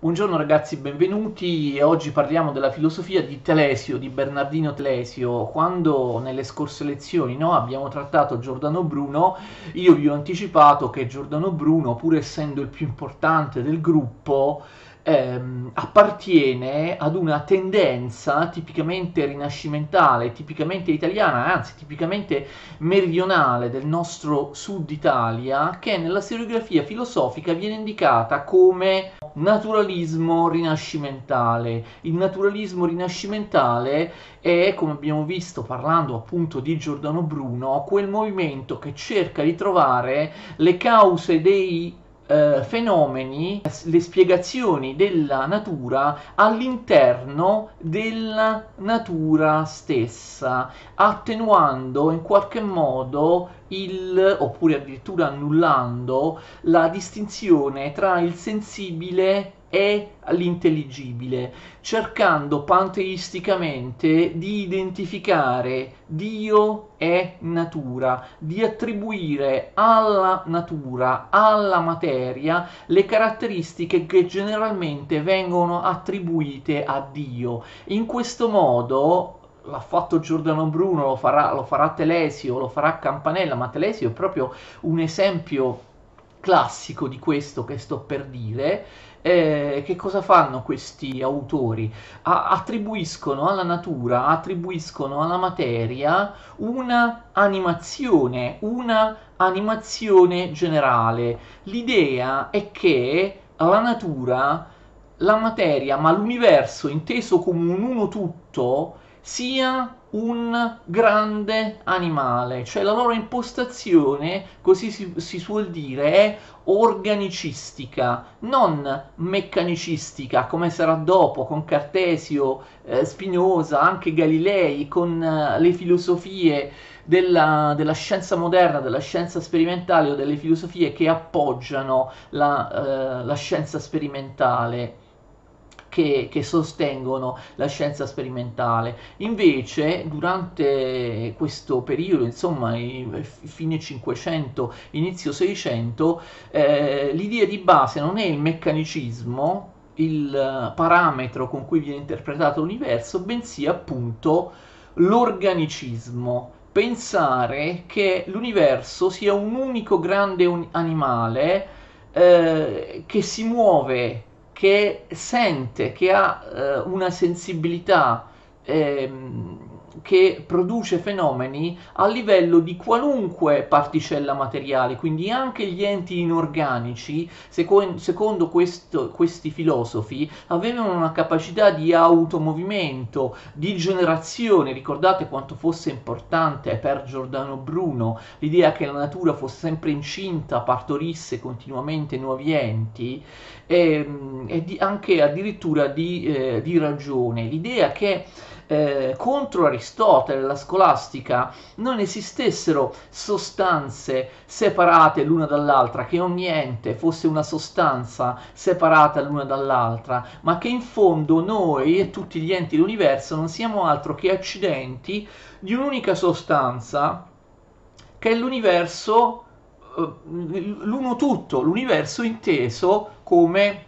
Buongiorno ragazzi, benvenuti. Oggi parliamo della filosofia di Telesio, di Bernardino Telesio. Quando nelle scorse lezioni no, abbiamo trattato Giordano Bruno, io vi ho anticipato che Giordano Bruno, pur essendo il più importante del gruppo, ehm, appartiene ad una tendenza tipicamente rinascimentale, tipicamente italiana, anzi tipicamente meridionale del nostro sud Italia, che nella storiografia filosofica viene indicata come naturalismo rinascimentale. Il naturalismo rinascimentale è, come abbiamo visto parlando appunto di Giordano Bruno, quel movimento che cerca di trovare le cause dei eh, fenomeni, le spiegazioni della natura all'interno della natura stessa, attenuando in qualche modo il, oppure addirittura annullando la distinzione tra il sensibile e l'intelligibile, cercando panteisticamente di identificare Dio e natura, di attribuire alla natura, alla materia, le caratteristiche che generalmente vengono attribuite a Dio. In questo modo l'ha fatto Giordano Bruno, lo farà, lo farà Telesio, lo farà Campanella, ma Telesio è proprio un esempio classico di questo che sto per dire eh, che cosa fanno questi autori? A- attribuiscono alla natura, attribuiscono alla materia una animazione, una animazione generale. L'idea è che la natura, la materia, ma l'universo inteso come un uno tutto, sia un grande animale, cioè la loro impostazione, così si, si suol dire, è organicistica, non meccanicistica come sarà dopo con Cartesio, eh, Spinoza, anche Galilei, con eh, le filosofie della, della, scienza moderna, della scienza sperimentale o delle filosofie che appoggiano la, eh, la scienza sperimentale che, che, sostengono la scienza sperimentale. Invece, durante questo periodo, insomma, fine 500, inizio 600, eh, l'idea di base non è il meccanicismo, il parametro con cui viene interpretato l'universo, bensì appunto l'organicismo. Pensare che l'universo sia un unico grande un- animale eh, che si muove che sente, che ha eh, una sensibilità ehm, che produce fenomeni a livello di qualunque particella materiale, quindi anche gli enti inorganici, secondo, secondo questo, questi filosofi, avevano una capacità di automovimento, di generazione. Ricordate quanto fosse importante per Giordano Bruno l'idea che la natura fosse sempre incinta, partorisse continuamente nuovi enti, e, ehm, e di, anche addirittura di, eh, di ragione. L'idea che eh, contro Aristotele, la scolastica, non esistessero sostanze separate l'una dall'altra, che ogni ente fosse una sostanza separata l'una dall'altra, ma che in fondo noi e tutti gli enti dell'universo non siamo altro che accidenti di un'unica sostanza che è l'universo, eh, l'uno tutto, l'universo inteso come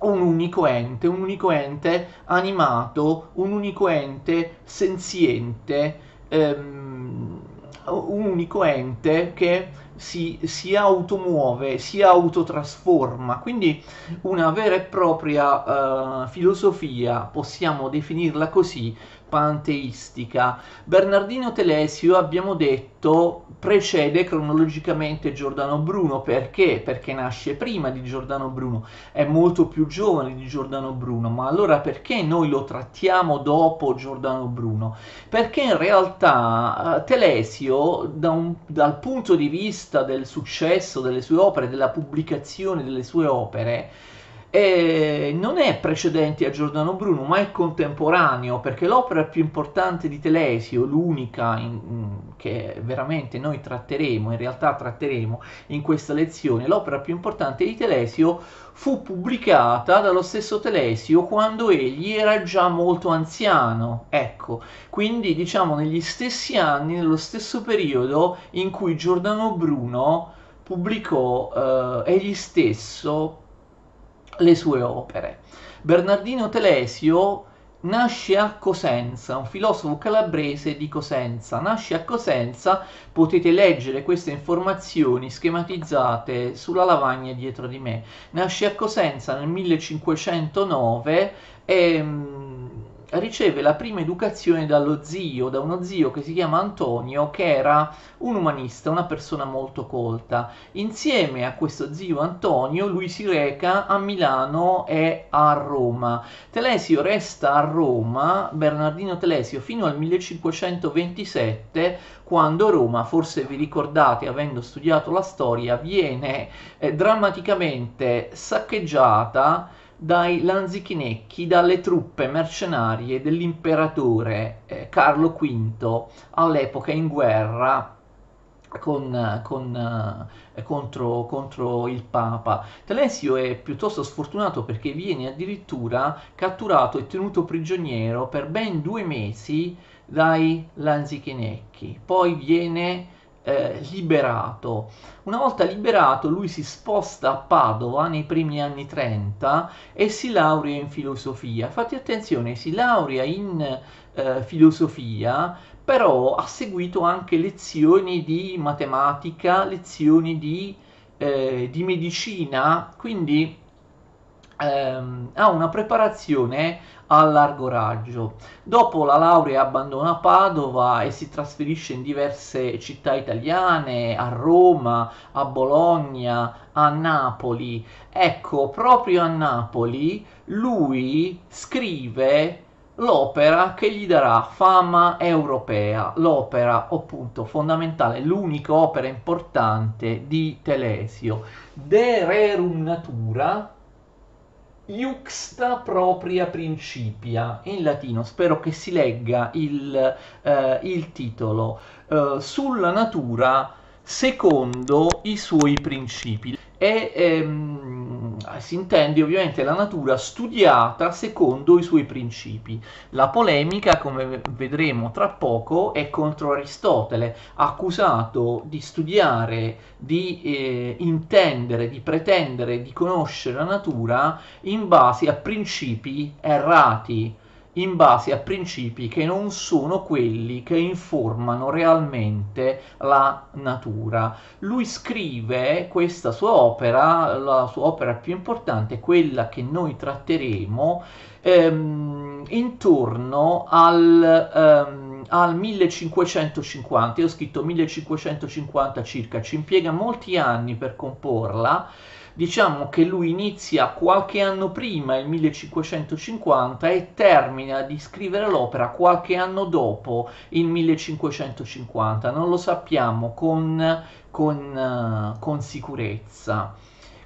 un unico ente, un unico ente animato, un unico ente senziente, ehm, un unico ente che si, si automuove, si autotrasforma, quindi una vera e propria uh, filosofia, possiamo definirla così, panteistica. Bernardino Telesio, abbiamo detto, precede cronologicamente Giordano Bruno, perché? Perché nasce prima di Giordano Bruno, è molto più giovane di Giordano Bruno, ma allora perché noi lo trattiamo dopo Giordano Bruno? Perché in realtà eh, Telesio, da un, dal punto di vista del successo delle sue opere, della pubblicazione delle sue opere, e non è precedente a Giordano Bruno, ma è contemporaneo, perché l'opera più importante di Telesio, l'unica in, in, che veramente noi tratteremo, in realtà tratteremo in questa lezione, l'opera più importante di Telesio fu pubblicata dallo stesso Telesio quando egli era già molto anziano, ecco, quindi diciamo negli stessi anni, nello stesso periodo in cui Giordano Bruno pubblicò eh, egli stesso le sue opere. Bernardino Telesio nasce a Cosenza, un filosofo calabrese di Cosenza. Nasce a Cosenza, potete leggere queste informazioni schematizzate sulla lavagna dietro di me. Nasce a Cosenza nel 1509 e riceve la prima educazione dallo zio, da uno zio che si chiama Antonio, che era un umanista, una persona molto colta. Insieme a questo zio Antonio lui si reca a Milano e a Roma. Telesio resta a Roma, Bernardino Telesio, fino al 1527, quando Roma, forse vi ricordate, avendo studiato la storia, viene eh, drammaticamente saccheggiata dai lanzichinecchi, dalle truppe mercenarie dell'imperatore eh, Carlo V all'epoca in guerra con, con, eh, contro, contro, il Papa. Telesio è piuttosto sfortunato perché viene addirittura catturato e tenuto prigioniero per ben due mesi dai lanzichinecchi, poi viene eh, liberato. Una volta liberato lui si sposta a Padova nei primi anni 30 e si laurea in filosofia. Fate attenzione, si laurea in eh, filosofia, però ha seguito anche lezioni di matematica, lezioni di, eh, di medicina, quindi ehm, ha una preparazione a largo raggio. Dopo la laurea abbandona Padova e si trasferisce in diverse città italiane, a Roma, a Bologna, a Napoli. Ecco, proprio a Napoli lui scrive l'opera che gli darà fama europea, l'opera appunto fondamentale, l'unica opera importante di Telesio, De Rerum Natura, Iuxta propria principia, in latino, spero che si legga il, eh, il titolo, eh, sulla natura secondo i suoi principi. E ehm, si intende ovviamente la natura studiata secondo i suoi principi. La polemica, come vedremo tra poco, è contro Aristotele, accusato di studiare, di eh, intendere, di pretendere di conoscere la natura in base a principi errati in base a principi che non sono quelli che informano realmente la natura. Lui scrive questa sua opera, la sua opera più importante, quella che noi tratteremo, ehm, intorno al, ehm, al 1550. Io ho scritto 1550 circa, ci impiega molti anni per comporla diciamo che lui inizia qualche anno prima, il 1550, e termina di scrivere l'opera qualche anno dopo, il 1550. Non lo sappiamo con, con, uh, con sicurezza.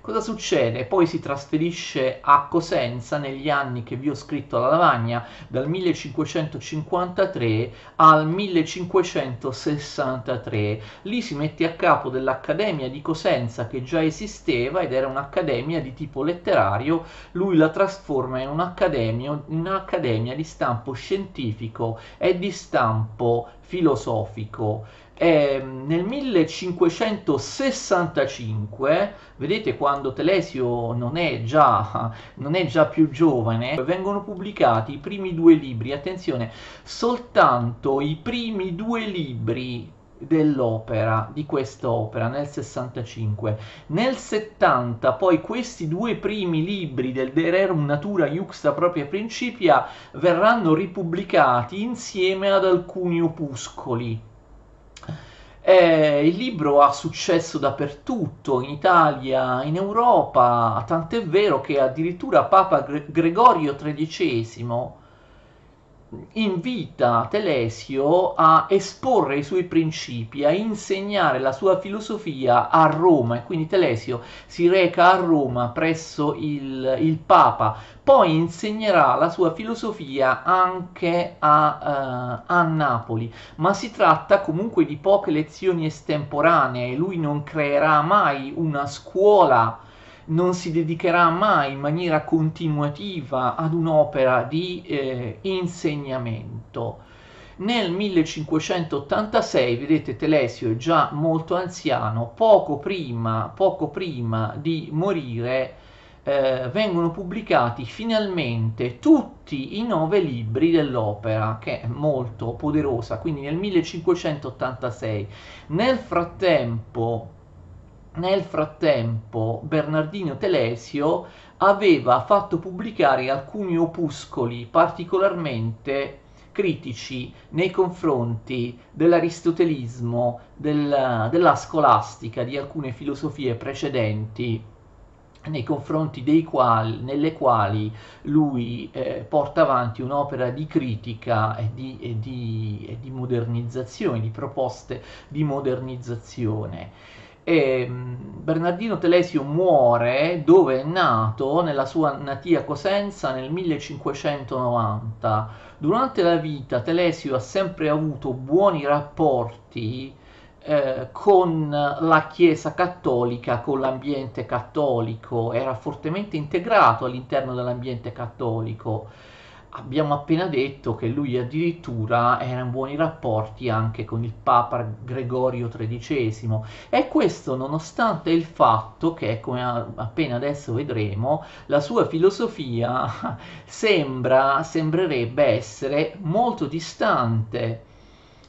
Cosa succede? Poi si trasferisce a Cosenza negli anni che vi ho scritto alla lavagna, dal 1553 al 1563. Lì si mette a capo dell'Accademia di Cosenza che già esisteva ed era un'accademia di tipo letterario. Lui la trasforma in un'accademia, un'accademia di stampo scientifico e di stampo filosofico eh, nel 1565, vedete quando Telesio non è, già, non è già più giovane, vengono pubblicati i primi due libri, attenzione, soltanto i primi due libri dell'opera, di quest'opera nel 65. Nel 70 poi questi due primi libri del De Rerum Natura Iuxta Propria Principia verranno ripubblicati insieme ad alcuni opuscoli eh, il libro ha successo dappertutto, in Italia, in Europa, tant'è vero che addirittura Papa Gre- Gregorio XIII invita Telesio a esporre i suoi principi, a insegnare la sua filosofia a Roma e quindi Telesio si reca a Roma presso il, il Papa, poi insegnerà la sua filosofia anche a, uh, a Napoli, ma si tratta comunque di poche lezioni estemporanee, lui non creerà mai una scuola non si dedicherà mai in maniera continuativa ad un'opera di eh, insegnamento. Nel 1586, vedete, Telesio è già molto anziano, poco prima, poco prima di morire, eh, vengono pubblicati finalmente tutti i nove libri dell'opera, che è molto poderosa, quindi nel 1586. Nel frattempo, nel frattempo Bernardino Telesio aveva fatto pubblicare alcuni opuscoli particolarmente critici nei confronti dell'aristotelismo, del, della scolastica, di alcune filosofie precedenti nei confronti dei quali, nelle quali lui eh, porta avanti un'opera di critica e di, e, di, e di, modernizzazione, di proposte di modernizzazione. E, mm, Bernardino Telesio muore dove è nato, nella sua natia Cosenza nel 1590. Durante la vita Telesio ha sempre avuto buoni rapporti eh, con la Chiesa cattolica, con l'ambiente cattolico, era fortemente integrato all'interno dell'ambiente cattolico. Abbiamo appena detto che lui addirittura era in buoni rapporti anche con il Papa Gregorio XIII e questo nonostante il fatto che, come appena adesso vedremo, la sua filosofia sembra, sembrerebbe essere molto distante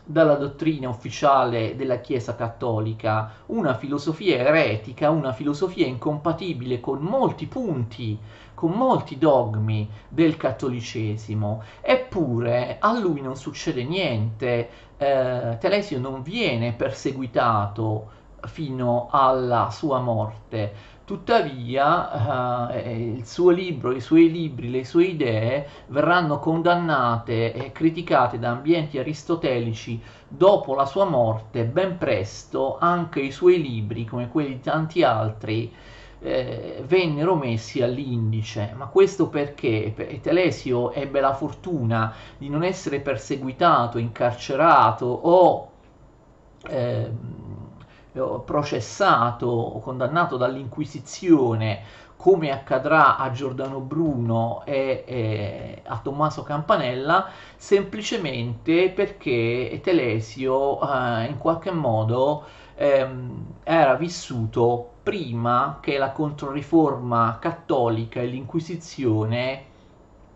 dalla dottrina ufficiale della Chiesa cattolica, una filosofia eretica, una filosofia incompatibile con molti punti, con molti dogmi del cattolicesimo. Eppure a lui non succede niente, eh, Telesio non viene perseguitato fino alla sua morte Tuttavia eh, il suo libro, i suoi libri, le sue idee verranno condannate e criticate da ambienti aristotelici dopo la sua morte, ben presto anche i suoi libri, come quelli di tanti altri, eh, vennero messi all'indice. Ma questo perché Telesio ebbe la fortuna di non essere perseguitato, incarcerato o... Eh, processato o condannato dall'Inquisizione come accadrà a Giordano Bruno e, e, a Tommaso Campanella, semplicemente perché Telesio eh, in qualche modo ehm, era vissuto prima che la Controriforma cattolica e l'Inquisizione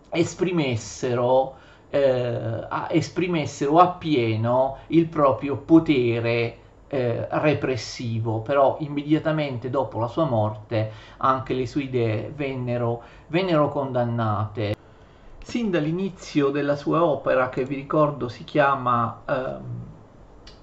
esprimessero, eh, esprimessero appieno il proprio potere eh, repressivo, però immediatamente dopo la sua morte anche le sue idee vennero, vennero condannate. Sin dall'inizio della sua opera, che vi ricordo si chiama ehm,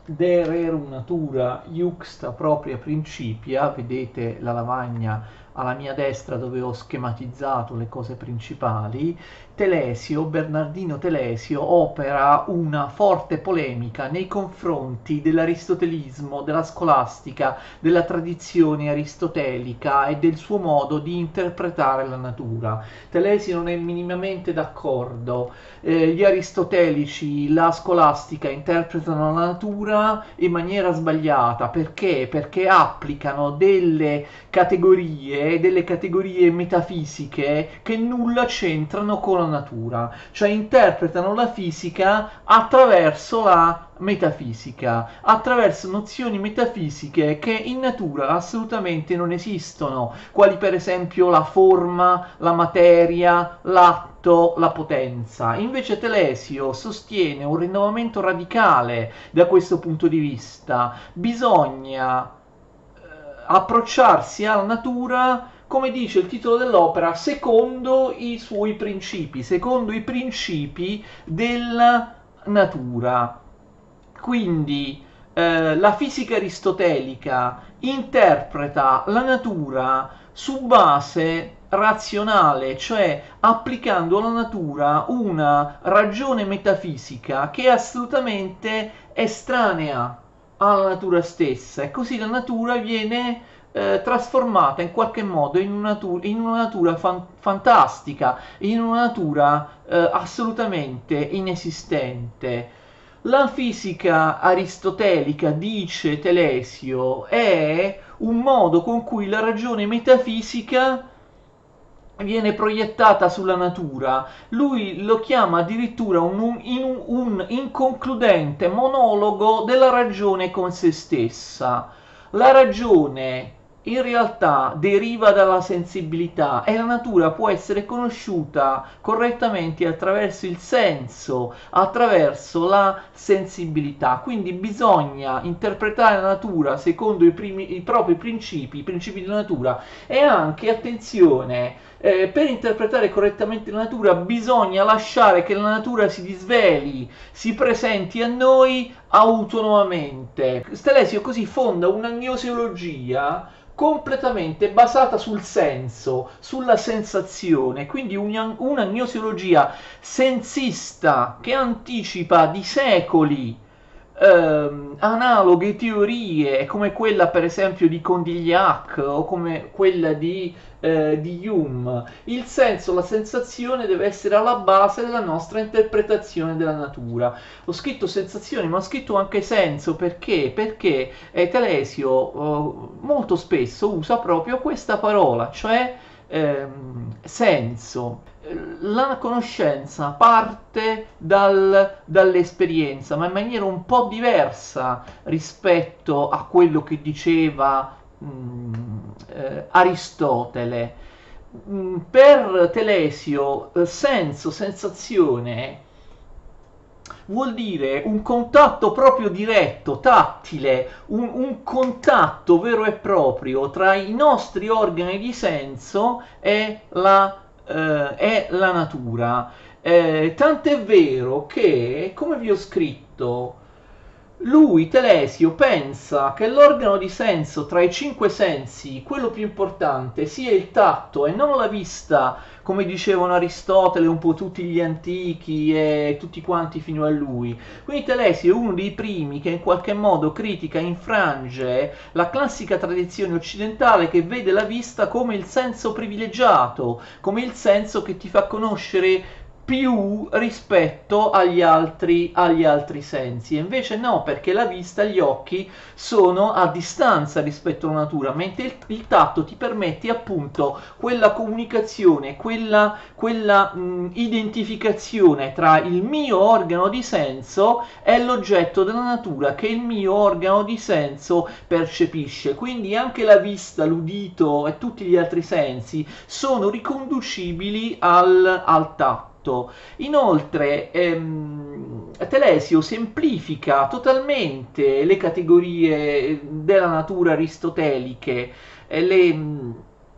De Rerum Natura Iuxta Propria Principia, vedete la lavagna alla mia destra dove ho schematizzato le cose principali, Telesio, Bernardino Telesio, opera una forte polemica nei confronti dell'aristotelismo, della scolastica, della tradizione aristotelica e del suo modo di interpretare la natura. Telesio non è minimamente d'accordo. Eh, gli aristotelici, la scolastica interpretano la natura in maniera sbagliata. Perché? Perché applicano delle categorie, delle categorie metafisiche che nulla c'entrano con la natura, cioè interpretano la fisica attraverso la metafisica, attraverso nozioni metafisiche che in natura assolutamente non esistono, quali per esempio la forma, la materia, l'atto, la potenza. Invece Telesio sostiene un rinnovamento radicale da questo punto di vista. Bisogna approcciarsi alla natura come dice il titolo dell'opera, secondo i suoi principi, secondo i principi della natura. Quindi eh, la fisica aristotelica interpreta la natura su base razionale, cioè applicando alla natura una ragione metafisica che è assolutamente estranea alla natura stessa e così la natura viene eh, trasformata in qualche modo in una, natura, in una natura fan- fantastica, in una natura eh, assolutamente inesistente. La fisica aristotelica, dice Telesio, è un modo con cui la ragione metafisica viene proiettata sulla natura. Lui lo chiama addirittura un, un, un, un inconcludente monologo della ragione con se stessa. La ragione in realtà deriva dalla sensibilità e la natura può essere conosciuta correttamente attraverso il senso, attraverso la sensibilità. Quindi bisogna interpretare la natura secondo i, primi, i propri principi, i principi della natura e anche, attenzione, eh, per interpretare correttamente la natura bisogna lasciare che la natura si disveli, si presenti a noi autonomamente. Stelesio così fonda una gnosiologia completamente basata sul senso, sulla sensazione, quindi una, una gnosiologia sensista che anticipa di secoli ehm, analoghe teorie come quella per esempio di Condillac o come quella di, eh, di Hume. Il senso, la sensazione deve essere alla base della nostra interpretazione della natura. Ho scritto sensazione, ma ho scritto anche senso perché? Perché eh, Telesio eh, molto spesso usa proprio questa parola, cioè ehm, senso la conoscenza parte dal, dall'esperienza, ma in maniera un po' diversa rispetto a quello che diceva mh, mm, eh, Aristotele. Mm, per Telesio, eh, senso, sensazione vuol dire un contatto proprio diretto, tattile, un, un, contatto vero e proprio tra i nostri organi di senso e la eh, è la natura. Eh, tant'è vero che, come vi ho scritto, lui, Telesio, pensa che l'organo di senso tra i cinque sensi, quello più importante, sia il tatto e non la vista, come dicevano Aristotele, un po' tutti gli antichi e tutti quanti fino a lui. Quindi Telesio è uno dei primi che in qualche modo critica e infrange la classica tradizione occidentale che vede la vista come il senso privilegiato, come il senso che ti fa conoscere più rispetto agli altri, agli altri sensi. Invece no, perché la vista, gli occhi sono a distanza rispetto alla natura, mentre il, il tatto ti permette appunto quella comunicazione, quella, quella mh, identificazione tra il mio organo di senso e l'oggetto della natura che il mio organo di senso percepisce. Quindi anche la vista, l'udito e tutti gli altri sensi sono riconducibili al, al tatto tutto. Inoltre, ehm, Telesio semplifica totalmente le categorie della natura aristoteliche, eh, le,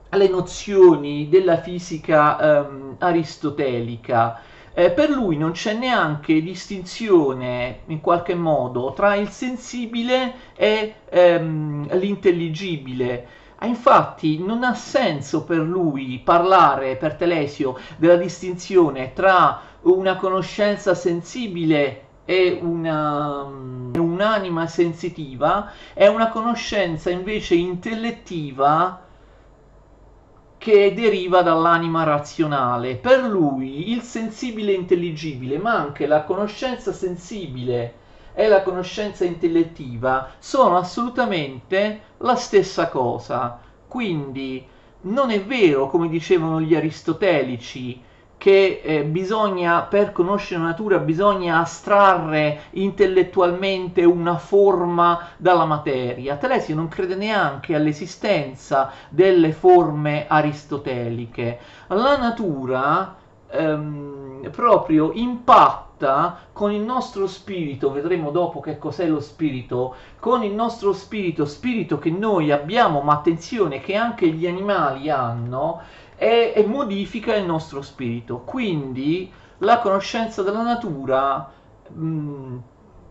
le, nozioni della fisica ehm, aristotelica. Eh, per lui non c'è neanche distinzione in qualche modo tra il sensibile e ehm, l'intelligibile Infatti non ha senso per lui parlare, per Telesio, della distinzione tra una conoscenza sensibile e una, un'anima sensitiva e una conoscenza invece intellettiva che deriva dall'anima razionale. Per lui il sensibile intelligibile, ma anche la conoscenza sensibile e la conoscenza intellettiva sono assolutamente la stessa cosa. Quindi non è vero, come dicevano gli aristotelici, che eh, bisogna, per conoscere la natura, bisogna astrarre intellettualmente una forma dalla materia. Telesio non crede neanche all'esistenza delle forme aristoteliche. La natura ehm, proprio impatta con il nostro spirito, vedremo dopo che cos'è lo spirito, con il nostro spirito, spirito che noi abbiamo, ma attenzione che anche gli animali hanno, e, e modifica il nostro spirito. Quindi la conoscenza della natura mh,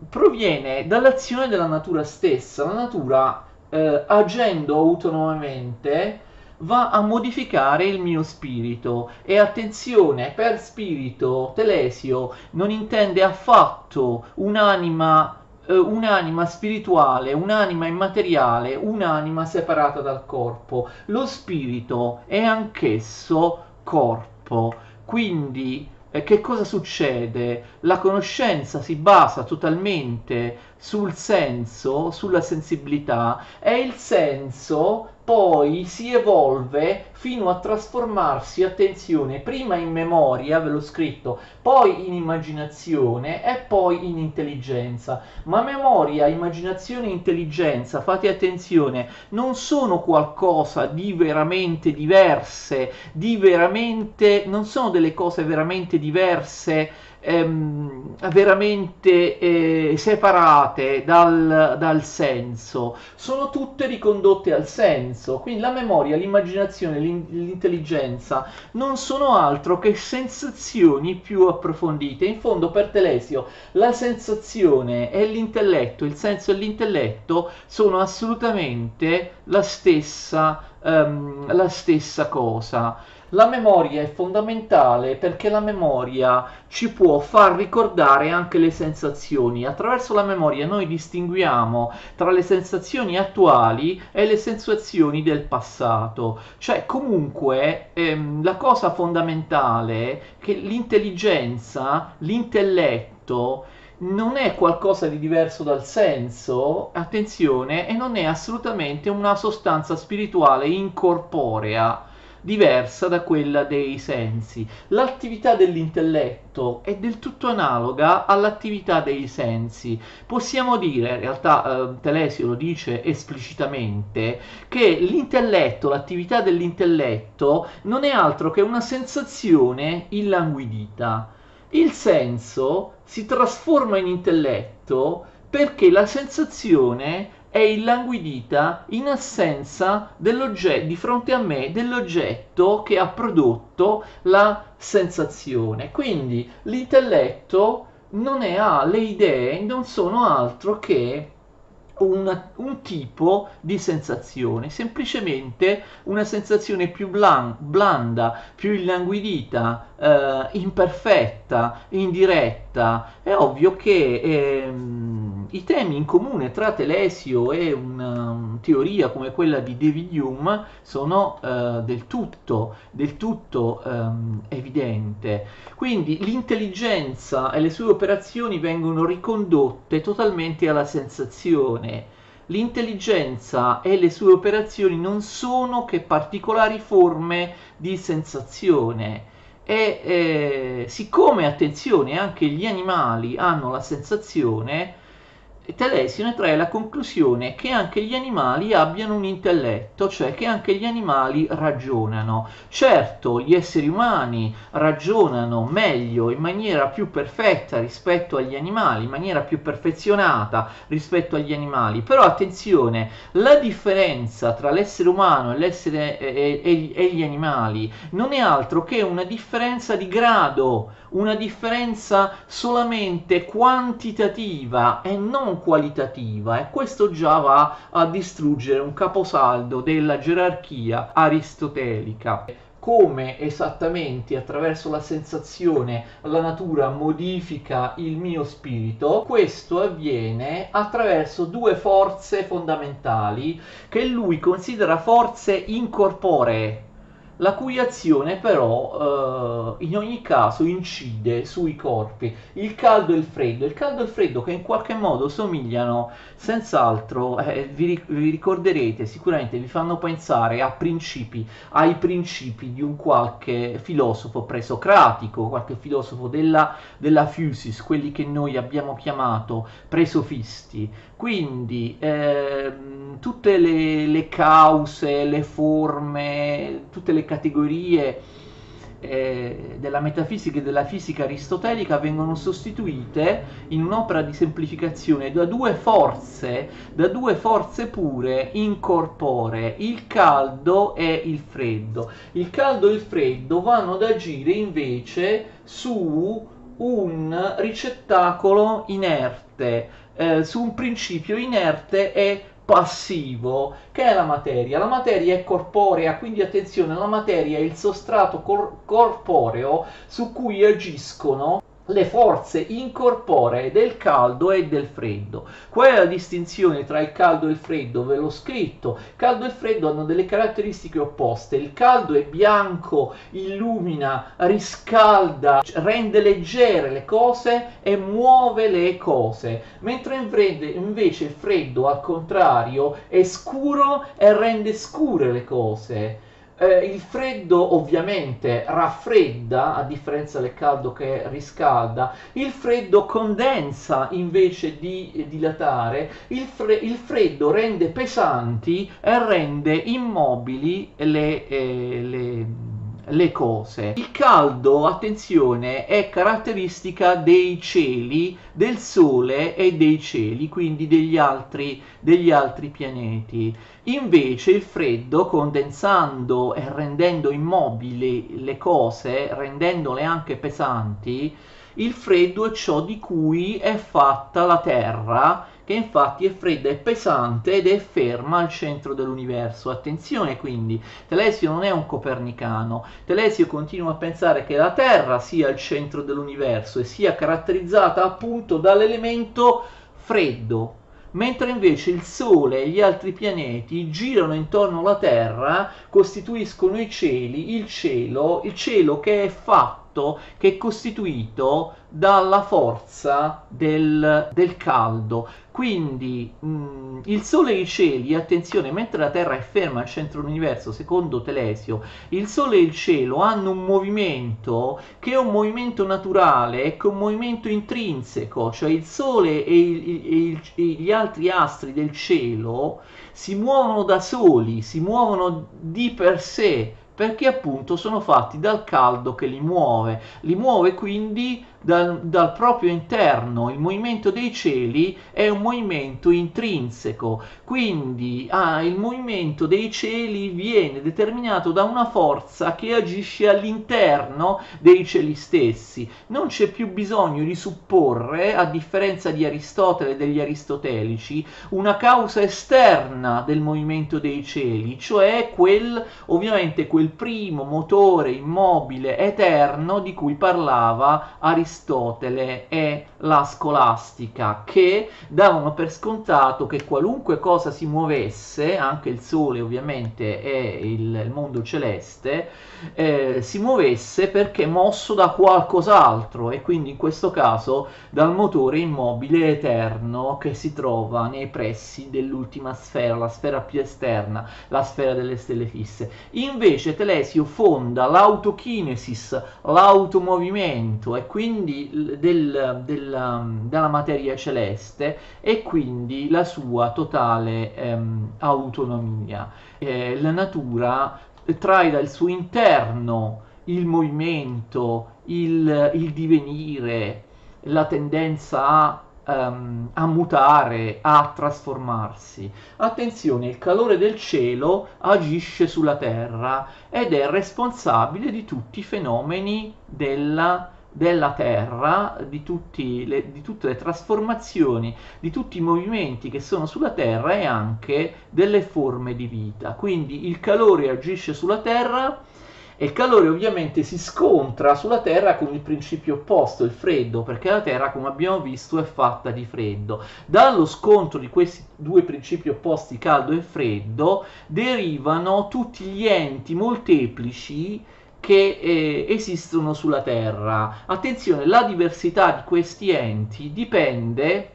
proviene dall'azione della natura stessa. La natura eh, agendo autonomamente va a modificare il mio spirito e attenzione per spirito Telesio non intende affatto un'anima eh, un'anima spirituale, un'anima immateriale, un'anima separata dal corpo. Lo spirito è anch'esso corpo. Quindi eh, che cosa succede? La conoscenza si basa totalmente sul senso, sulla sensibilità e il senso poi si evolve fino a trasformarsi, attenzione, prima in memoria, ve l'ho scritto, poi in immaginazione e poi in intelligenza. Ma memoria, immaginazione e intelligenza, fate attenzione, non sono qualcosa di veramente diverse, di veramente, non sono delle cose veramente diverse ehm, veramente eh, separate dal, dal, senso, sono tutte ricondotte al senso, quindi la memoria, l'immaginazione, l'in- l'intelligenza non sono altro che sensazioni più approfondite. In fondo per Telesio la sensazione e l'intelletto, il senso e l'intelletto sono assolutamente la stessa, ehm, la stessa cosa. La memoria è fondamentale perché la memoria ci può far ricordare anche le sensazioni. Attraverso la memoria noi distinguiamo tra le sensazioni attuali e le sensazioni del passato. Cioè comunque ehm, la cosa fondamentale è che l'intelligenza, l'intelletto, non è qualcosa di diverso dal senso, attenzione, e non è assolutamente una sostanza spirituale incorporea diversa da quella dei sensi. L'attività dell'intelletto è del tutto analoga all'attività dei sensi. Possiamo dire, in realtà eh, Telesio lo dice esplicitamente, che l'intelletto, l'attività dell'intelletto non è altro che una sensazione illanguidita. Il senso si trasforma in intelletto perché la sensazione è illanguidita in assenza di fronte a me dell'oggetto che ha prodotto la sensazione. Quindi l'intelletto non è, ha le idee, non sono altro che una, un tipo di sensazione, semplicemente una sensazione più blan, blanda, più illanguidita, eh, imperfetta, indiretta. È ovvio che ehm, i temi in comune tra Telesio e una teoria come quella di David Hume sono eh, del tutto, del tutto ehm, evidente. Quindi l'intelligenza e le sue operazioni vengono ricondotte totalmente alla sensazione l'intelligenza e le sue operazioni non sono che particolari forme di sensazione e eh, siccome, attenzione, anche gli animali hanno la sensazione, Telesio ne trae la conclusione che anche gli animali abbiano un intelletto, cioè che anche gli animali ragionano. Certo, gli esseri umani ragionano meglio, in maniera più perfetta rispetto agli animali, in maniera più perfezionata rispetto agli animali, però attenzione, la differenza tra l'essere umano e, l'essere, e, e, e gli animali non è altro che una differenza di grado, una differenza solamente quantitativa e non qualitativa e questo già va a distruggere un caposaldo della gerarchia aristotelica. Come esattamente attraverso la sensazione la natura modifica il mio spirito, questo avviene attraverso due forze fondamentali che lui considera forze incorporee la cui azione però eh, in ogni caso incide sui corpi, il caldo e il freddo, il caldo e il freddo che in qualche modo somigliano senz'altro, eh, vi, vi, ricorderete sicuramente, vi fanno pensare principi, ai principi di un qualche filosofo presocratico, qualche filosofo della, della Fusis, quelli che noi abbiamo chiamato presofisti, quindi ehm, tutte le, le, cause, le forme, tutte le categorie eh, della metafisica e della fisica aristotelica vengono sostituite in un'opera di semplificazione da due forze, da due forze pure incorporee, il caldo e il freddo. Il caldo e il freddo vanno ad agire invece su un ricettacolo inerte eh, su un principio inerte e passivo che è la materia. La materia è corporea, quindi attenzione, la materia è il sostrato cor- corporeo su cui agiscono le forze incorporee del caldo e del freddo. Qual è la distinzione tra il caldo e il freddo? Ve l'ho scritto. Caldo e freddo hanno delle caratteristiche opposte. Il caldo è bianco, illumina, riscalda, rende leggere le cose e muove le cose, mentre invece il freddo al contrario è scuro e rende scure le cose. Eh, il freddo ovviamente raffredda, a differenza del caldo che riscalda, il freddo condensa invece di dilatare, il, fre- il freddo rende pesanti e rende immobili le, eh, le le cose. Il caldo, attenzione, è caratteristica dei cieli, del Sole e dei cieli, quindi degli altri, degli altri pianeti. Invece il freddo, condensando e rendendo immobili le cose, rendendole anche pesanti, il freddo è ciò di cui è fatta la Terra che infatti è fredda e pesante ed è ferma al centro dell'universo. Attenzione quindi, Telesio non è un copernicano, Telesio continua a pensare che la Terra sia il centro dell'universo e sia caratterizzata appunto dall'elemento freddo, mentre invece il Sole e gli altri pianeti girano intorno alla Terra, costituiscono i cieli, il cielo, il cielo che è fatto che è costituito dalla forza del, del caldo. Quindi mh, mm, il Sole e i cieli, attenzione, mentre la Terra è ferma al centro dell'universo, secondo Telesio, il Sole e il cielo hanno un movimento che è un movimento naturale, è un movimento intrinseco, cioè il Sole e, il, e, il, e gli altri astri del cielo si muovono da soli, si muovono di per sé perché appunto sono fatti dal caldo che li muove, li muove quindi dal, dal, proprio interno. Il movimento dei cieli è un movimento intrinseco, quindi ah, il movimento dei cieli viene determinato da una forza che agisce all'interno dei cieli stessi. Non c'è più bisogno di supporre, a differenza di Aristotele e degli aristotelici, una causa esterna del movimento dei cieli, cioè quel, ovviamente quel primo motore immobile eterno di cui parlava Aristotele Aristotele e la scolastica che davano per scontato che qualunque cosa si muovesse, anche il Sole ovviamente e il, mondo celeste, eh, si muovesse perché mosso da qualcos'altro e quindi in questo caso dal motore immobile eterno che si trova nei pressi dell'ultima sfera, la sfera più esterna, la sfera delle stelle fisse. Invece Telesio fonda l'autokinesis, l'automovimento e quindi del, del, della materia celeste e quindi la sua totale ehm, autonomia. Eh, la natura trae dal suo interno il movimento, il, il divenire, la tendenza a, um, a, mutare, a trasformarsi. Attenzione, il calore del cielo agisce sulla terra ed è responsabile di tutti i fenomeni della della Terra, di, le, di, tutte le trasformazioni, di tutti i movimenti che sono sulla Terra e anche delle forme di vita. Quindi il calore agisce sulla Terra e il calore ovviamente si scontra sulla Terra con il principio opposto, il freddo, perché la Terra, come abbiamo visto, è fatta di freddo. Dallo scontro di questi due principi opposti, caldo e freddo, derivano tutti gli enti molteplici che eh, esistono sulla Terra. Attenzione, la diversità di questi enti dipende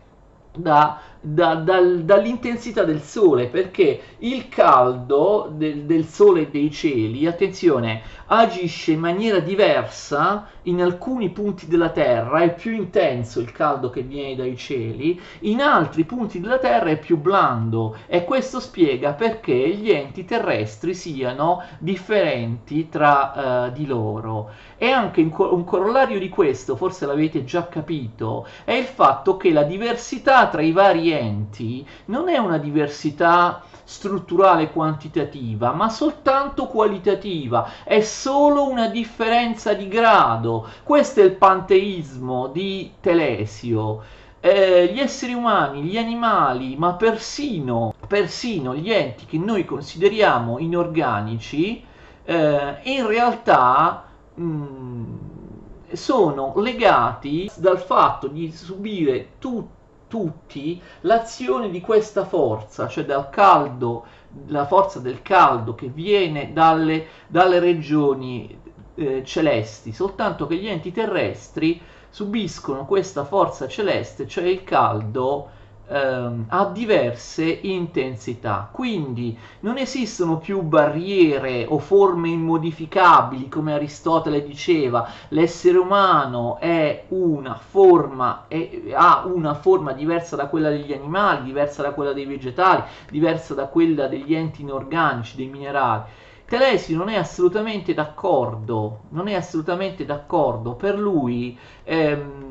da, da, dal, dall'intensità del sole perché il caldo del, del, sole e dei cieli, attenzione, agisce in maniera diversa in alcuni punti della Terra, è più intenso il caldo che viene dai cieli, in altri punti della Terra è più blando e questo spiega perché gli enti terrestri siano differenti tra uh, di loro. E anche un corollario di questo, forse l'avete già capito, è il fatto che la diversità tra i vari enti non è una diversità strutturale quantitativa, ma soltanto qualitativa, è solo una differenza di grado. Questo è il panteismo di Telesio. Eh, gli esseri umani, gli animali, ma persino, persino gli enti che noi consideriamo inorganici, eh, in realtà mh, mm, sono legati dal fatto di subire tu, tutti l'azione di questa forza, cioè dal caldo, la forza del caldo che viene dalle, dalle regioni eh, celesti, soltanto che gli enti terrestri subiscono questa forza celeste, cioè il caldo, ehm, a diverse intensità. Quindi non esistono più barriere o forme immodificabili, come Aristotele diceva, l'essere umano è una forma, è, ha una forma diversa da quella degli animali, diversa da quella dei vegetali, diversa da quella degli enti inorganici, dei minerali. Telesi non è assolutamente d'accordo, non è assolutamente d'accordo, per lui ehm,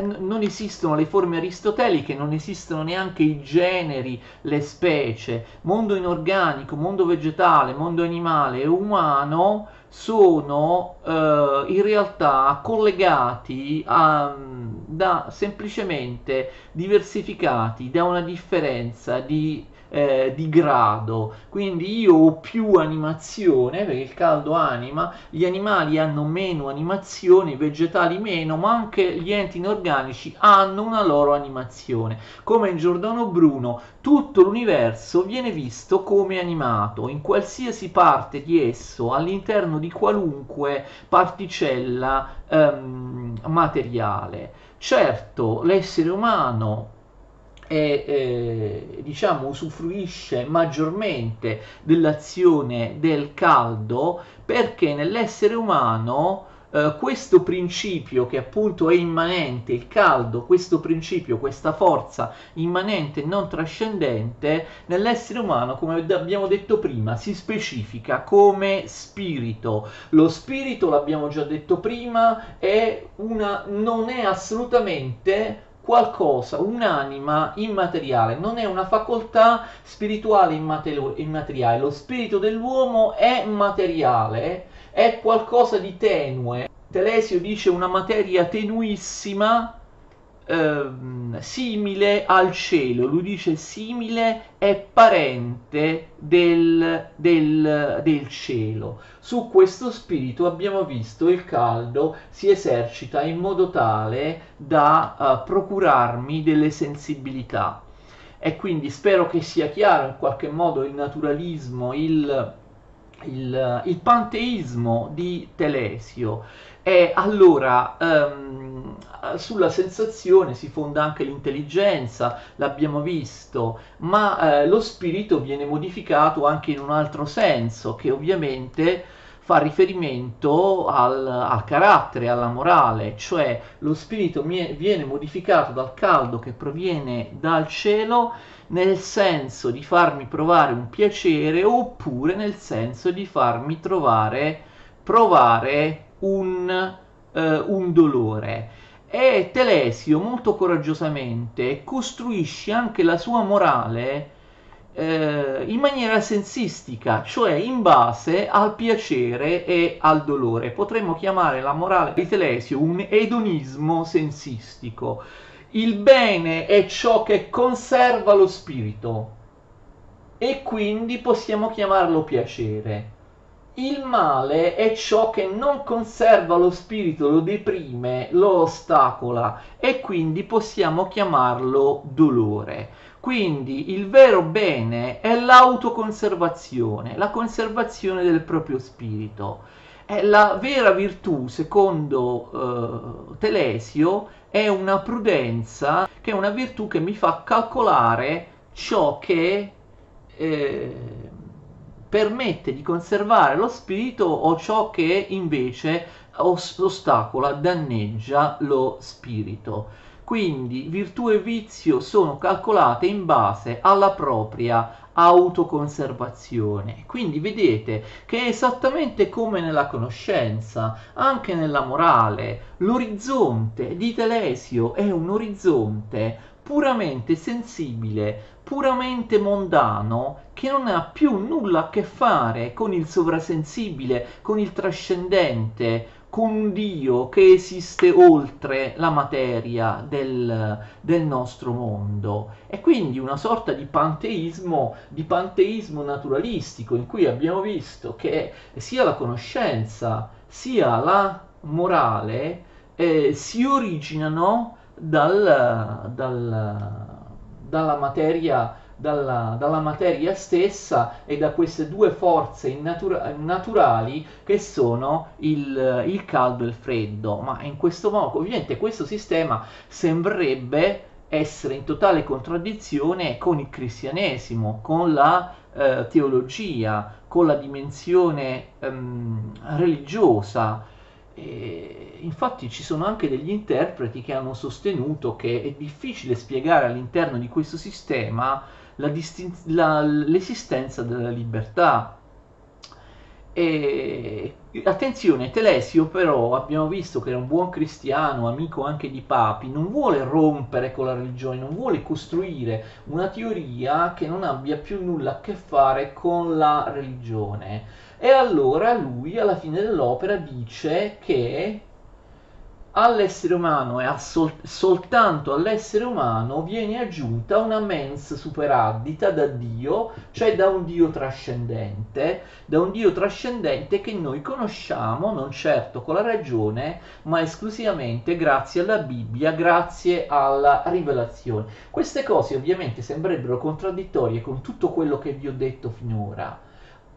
non esistono le forme aristoteliche, non esistono neanche i generi, le specie, mondo inorganico, mondo vegetale, mondo animale e umano sono eh, in realtà collegati a, da semplicemente diversificati da una differenza di eh, di grado, quindi io ho più animazione perché il caldo anima, gli animali hanno meno animazione, i vegetali meno, ma anche gli enti inorganici hanno una loro animazione. Come in Giordano Bruno, tutto l'universo viene visto come animato, in qualsiasi parte di esso, all'interno di qualunque particella ehm, materiale. Certo, l'essere umano e eh, diciamo usufruisce maggiormente dell'azione del caldo perché nell'essere umano eh, questo principio che appunto è immanente, il caldo, questo principio, questa forza immanente non trascendente nell'essere umano, come abbiamo detto prima, si specifica come spirito. Lo spirito, l'abbiamo già detto prima, è una, non è assolutamente qualcosa, un'anima immateriale, non è una facoltà spirituale immateriale. Lo spirito dell'uomo è materiale, è qualcosa di tenue. Telesio dice una materia tenuissima Ehm, simile al cielo, lui dice simile è parente del, del, del cielo. Su questo spirito abbiamo visto il caldo si esercita in modo tale da uh, procurarmi delle sensibilità. E quindi spero che sia chiaro in qualche modo il naturalismo, il, il, il panteismo di Telesio. E allora um, sulla sensazione si fonda anche l'intelligenza, l'abbiamo visto, ma eh, lo spirito viene modificato anche in un altro senso, che ovviamente fa riferimento al, al carattere, alla morale, cioè lo spirito mie, viene modificato dal caldo che proviene dal cielo nel senso di farmi provare un piacere oppure nel senso di farmi trovare, provare un, eh, un dolore. E Telesio molto coraggiosamente costruisce anche la sua morale eh, in maniera sensistica, cioè in base al piacere e al dolore. Potremmo chiamare la morale di Telesio un edonismo sensistico. Il bene è ciò che conserva lo spirito e quindi possiamo chiamarlo piacere. Il male è ciò che non conserva lo spirito, lo deprime, lo ostacola e quindi possiamo chiamarlo dolore. Quindi il vero bene è l'autoconservazione, la conservazione del proprio spirito. E la vera virtù, secondo eh, Telesio, è una prudenza, che è una virtù che mi fa calcolare ciò che... Eh, permette di conservare lo spirito o ciò che invece ostacola, danneggia lo spirito. Quindi virtù e vizio sono calcolate in base alla propria autoconservazione. Quindi vedete che è esattamente come nella conoscenza, anche nella morale, l'orizzonte di Telesio è un orizzonte puramente sensibile, puramente mondano, che non ha più nulla a che fare con il sovrasensibile, con il trascendente, con un Dio che esiste oltre la materia del, del, nostro mondo. E quindi una sorta di panteismo, di panteismo naturalistico, in cui abbiamo visto che sia la conoscenza sia la morale eh, si originano dal, dal, dalla materia dalla, dalla, materia stessa e da queste due forze natura- naturali che sono il, il, caldo e il freddo. Ma in questo modo, ovviamente, questo sistema sembrerebbe essere in totale contraddizione con il cristianesimo, con la eh, teologia, con la dimensione ehm, religiosa. E infatti ci sono anche degli interpreti che hanno sostenuto che è difficile spiegare all'interno di questo sistema la distin- la, l'esistenza della libertà. E attenzione, Telesio però abbiamo visto che era un buon cristiano, amico anche di papi, non vuole rompere con la religione, non vuole costruire una teoria che non abbia più nulla a che fare con la religione. E allora lui alla fine dell'opera dice che all'essere umano e sol- soltanto all'essere umano viene aggiunta una mens superaddita da Dio, cioè da un Dio trascendente, da un Dio trascendente che noi conosciamo non certo con la ragione, ma esclusivamente grazie alla Bibbia, grazie alla rivelazione. Queste cose ovviamente sembrerebbero contraddittorie con tutto quello che vi ho detto finora.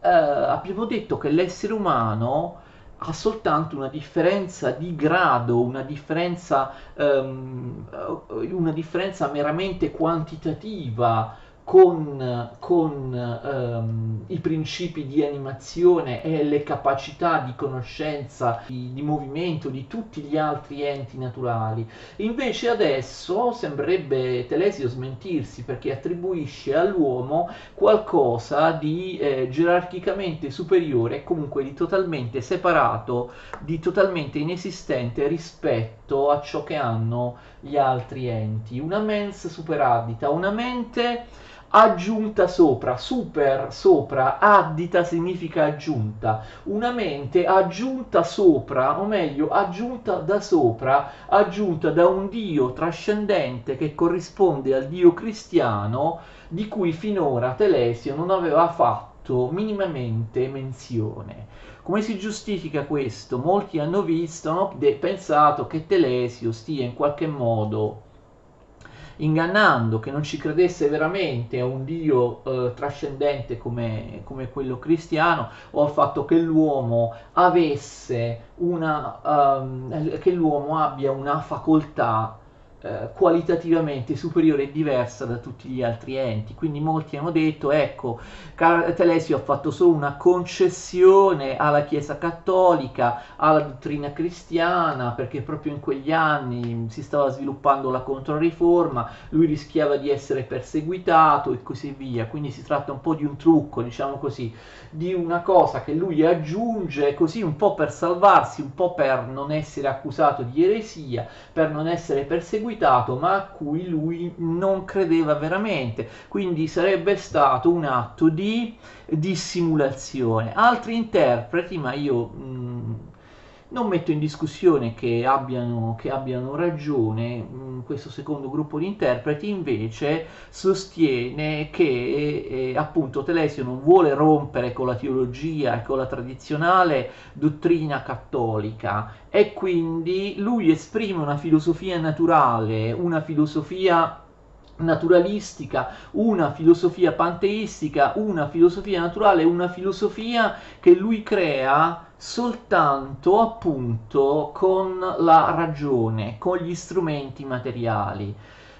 Uh, abbiamo detto che l'essere umano ha soltanto una differenza di grado, una differenza, um, una differenza meramente quantitativa con, con um, i principi di animazione e le capacità di conoscenza, di, di, movimento di tutti gli altri enti naturali. Invece adesso sembrerebbe Telesio smentirsi perché attribuisce all'uomo qualcosa di eh, gerarchicamente superiore comunque di totalmente separato, di totalmente inesistente rispetto a ciò che hanno gli altri enti. Una mens superaddita, una mente aggiunta sopra, super sopra, addita significa aggiunta, una mente aggiunta sopra, o meglio aggiunta da sopra, aggiunta da un Dio trascendente che corrisponde al Dio cristiano di cui finora Telesio non aveva fatto minimamente menzione. Come si giustifica questo? Molti hanno visto, hanno pensato che Telesio stia in qualche modo ingannando, che non ci credesse veramente a un Dio eh, trascendente come, come, quello cristiano o al fatto che l'uomo avesse una, um, che l'uomo abbia una facoltà eh, qualitativamente superiore e diversa da tutti gli altri enti. Quindi molti hanno detto, ecco, Telesio ha fatto solo una concessione alla Chiesa cattolica, alla dottrina cristiana, perché proprio in quegli anni si stava sviluppando la controriforma, lui rischiava di essere perseguitato e così via. Quindi si tratta un po' di un trucco, diciamo così, di una cosa che lui aggiunge così un po' per salvarsi, un po' per non essere accusato di eresia, per non essere perseguitato seguitato ma a cui lui non credeva veramente, quindi sarebbe stato un atto di dissimulazione. Altri interpreti, ma io mh, mm, non metto in discussione che abbiano, che abbiano ragione, mm, questo secondo gruppo di interpreti invece sostiene che eh, appunto Telesio non vuole rompere con la teologia e con la tradizionale dottrina cattolica e quindi lui esprime una filosofia naturale, una filosofia naturalistica, una filosofia panteistica, una filosofia naturale, una filosofia che lui crea soltanto appunto con la ragione, con gli strumenti materiali.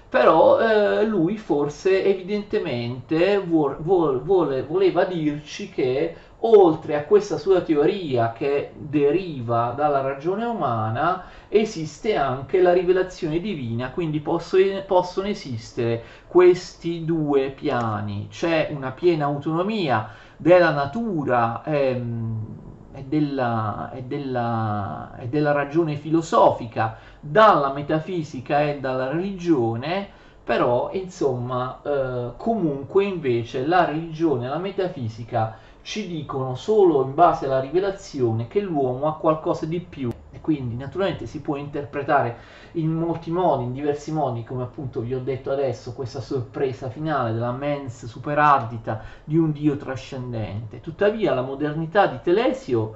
Però eh, lui forse evidentemente vuol, vuol, vuole, voleva dirci che oltre a questa sua teoria che deriva dalla ragione umana, esiste anche la rivelazione divina, quindi posso, possono esistere questi due piani. C'è una piena autonomia della natura ehm, e, della, e, della, e della ragione filosofica dalla metafisica e dalla religione, però insomma eh, comunque invece la religione la metafisica ci dicono solo in base alla rivelazione che l'uomo ha qualcosa di più e quindi naturalmente si può interpretare in molti modi, in diversi modi, come appunto vi ho detto adesso, questa sorpresa finale della mens superaddita di un Dio trascendente. Tuttavia la modernità di Telesio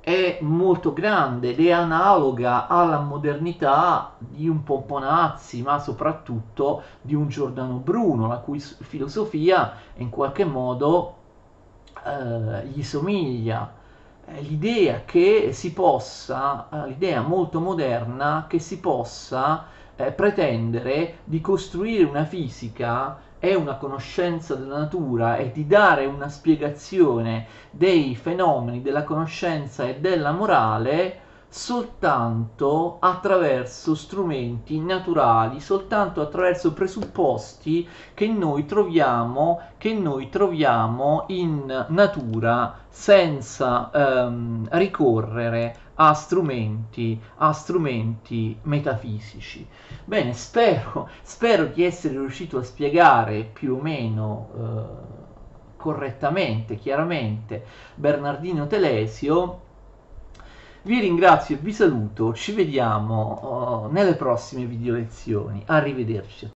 è molto grande ed è analoga alla modernità di un Pomponazzi, ma soprattutto di un Giordano Bruno, la cui filosofia in qualche modo eh, gli somiglia. L'idea che si possa, eh, l'idea molto moderna che si possa eh, pretendere di costruire una fisica è una conoscenza della natura e di dare una spiegazione dei fenomeni della conoscenza e della morale soltanto attraverso strumenti naturali, soltanto attraverso presupposti che noi troviamo, che noi troviamo in natura senza ehm, ricorrere a strumenti, a strumenti metafisici. Bene, spero, spero di essere riuscito a spiegare più o meno eh, correttamente, chiaramente, Bernardino Telesio. Vi ringrazio e vi saluto, ci vediamo uh, nelle prossime video lezioni. Arrivederci.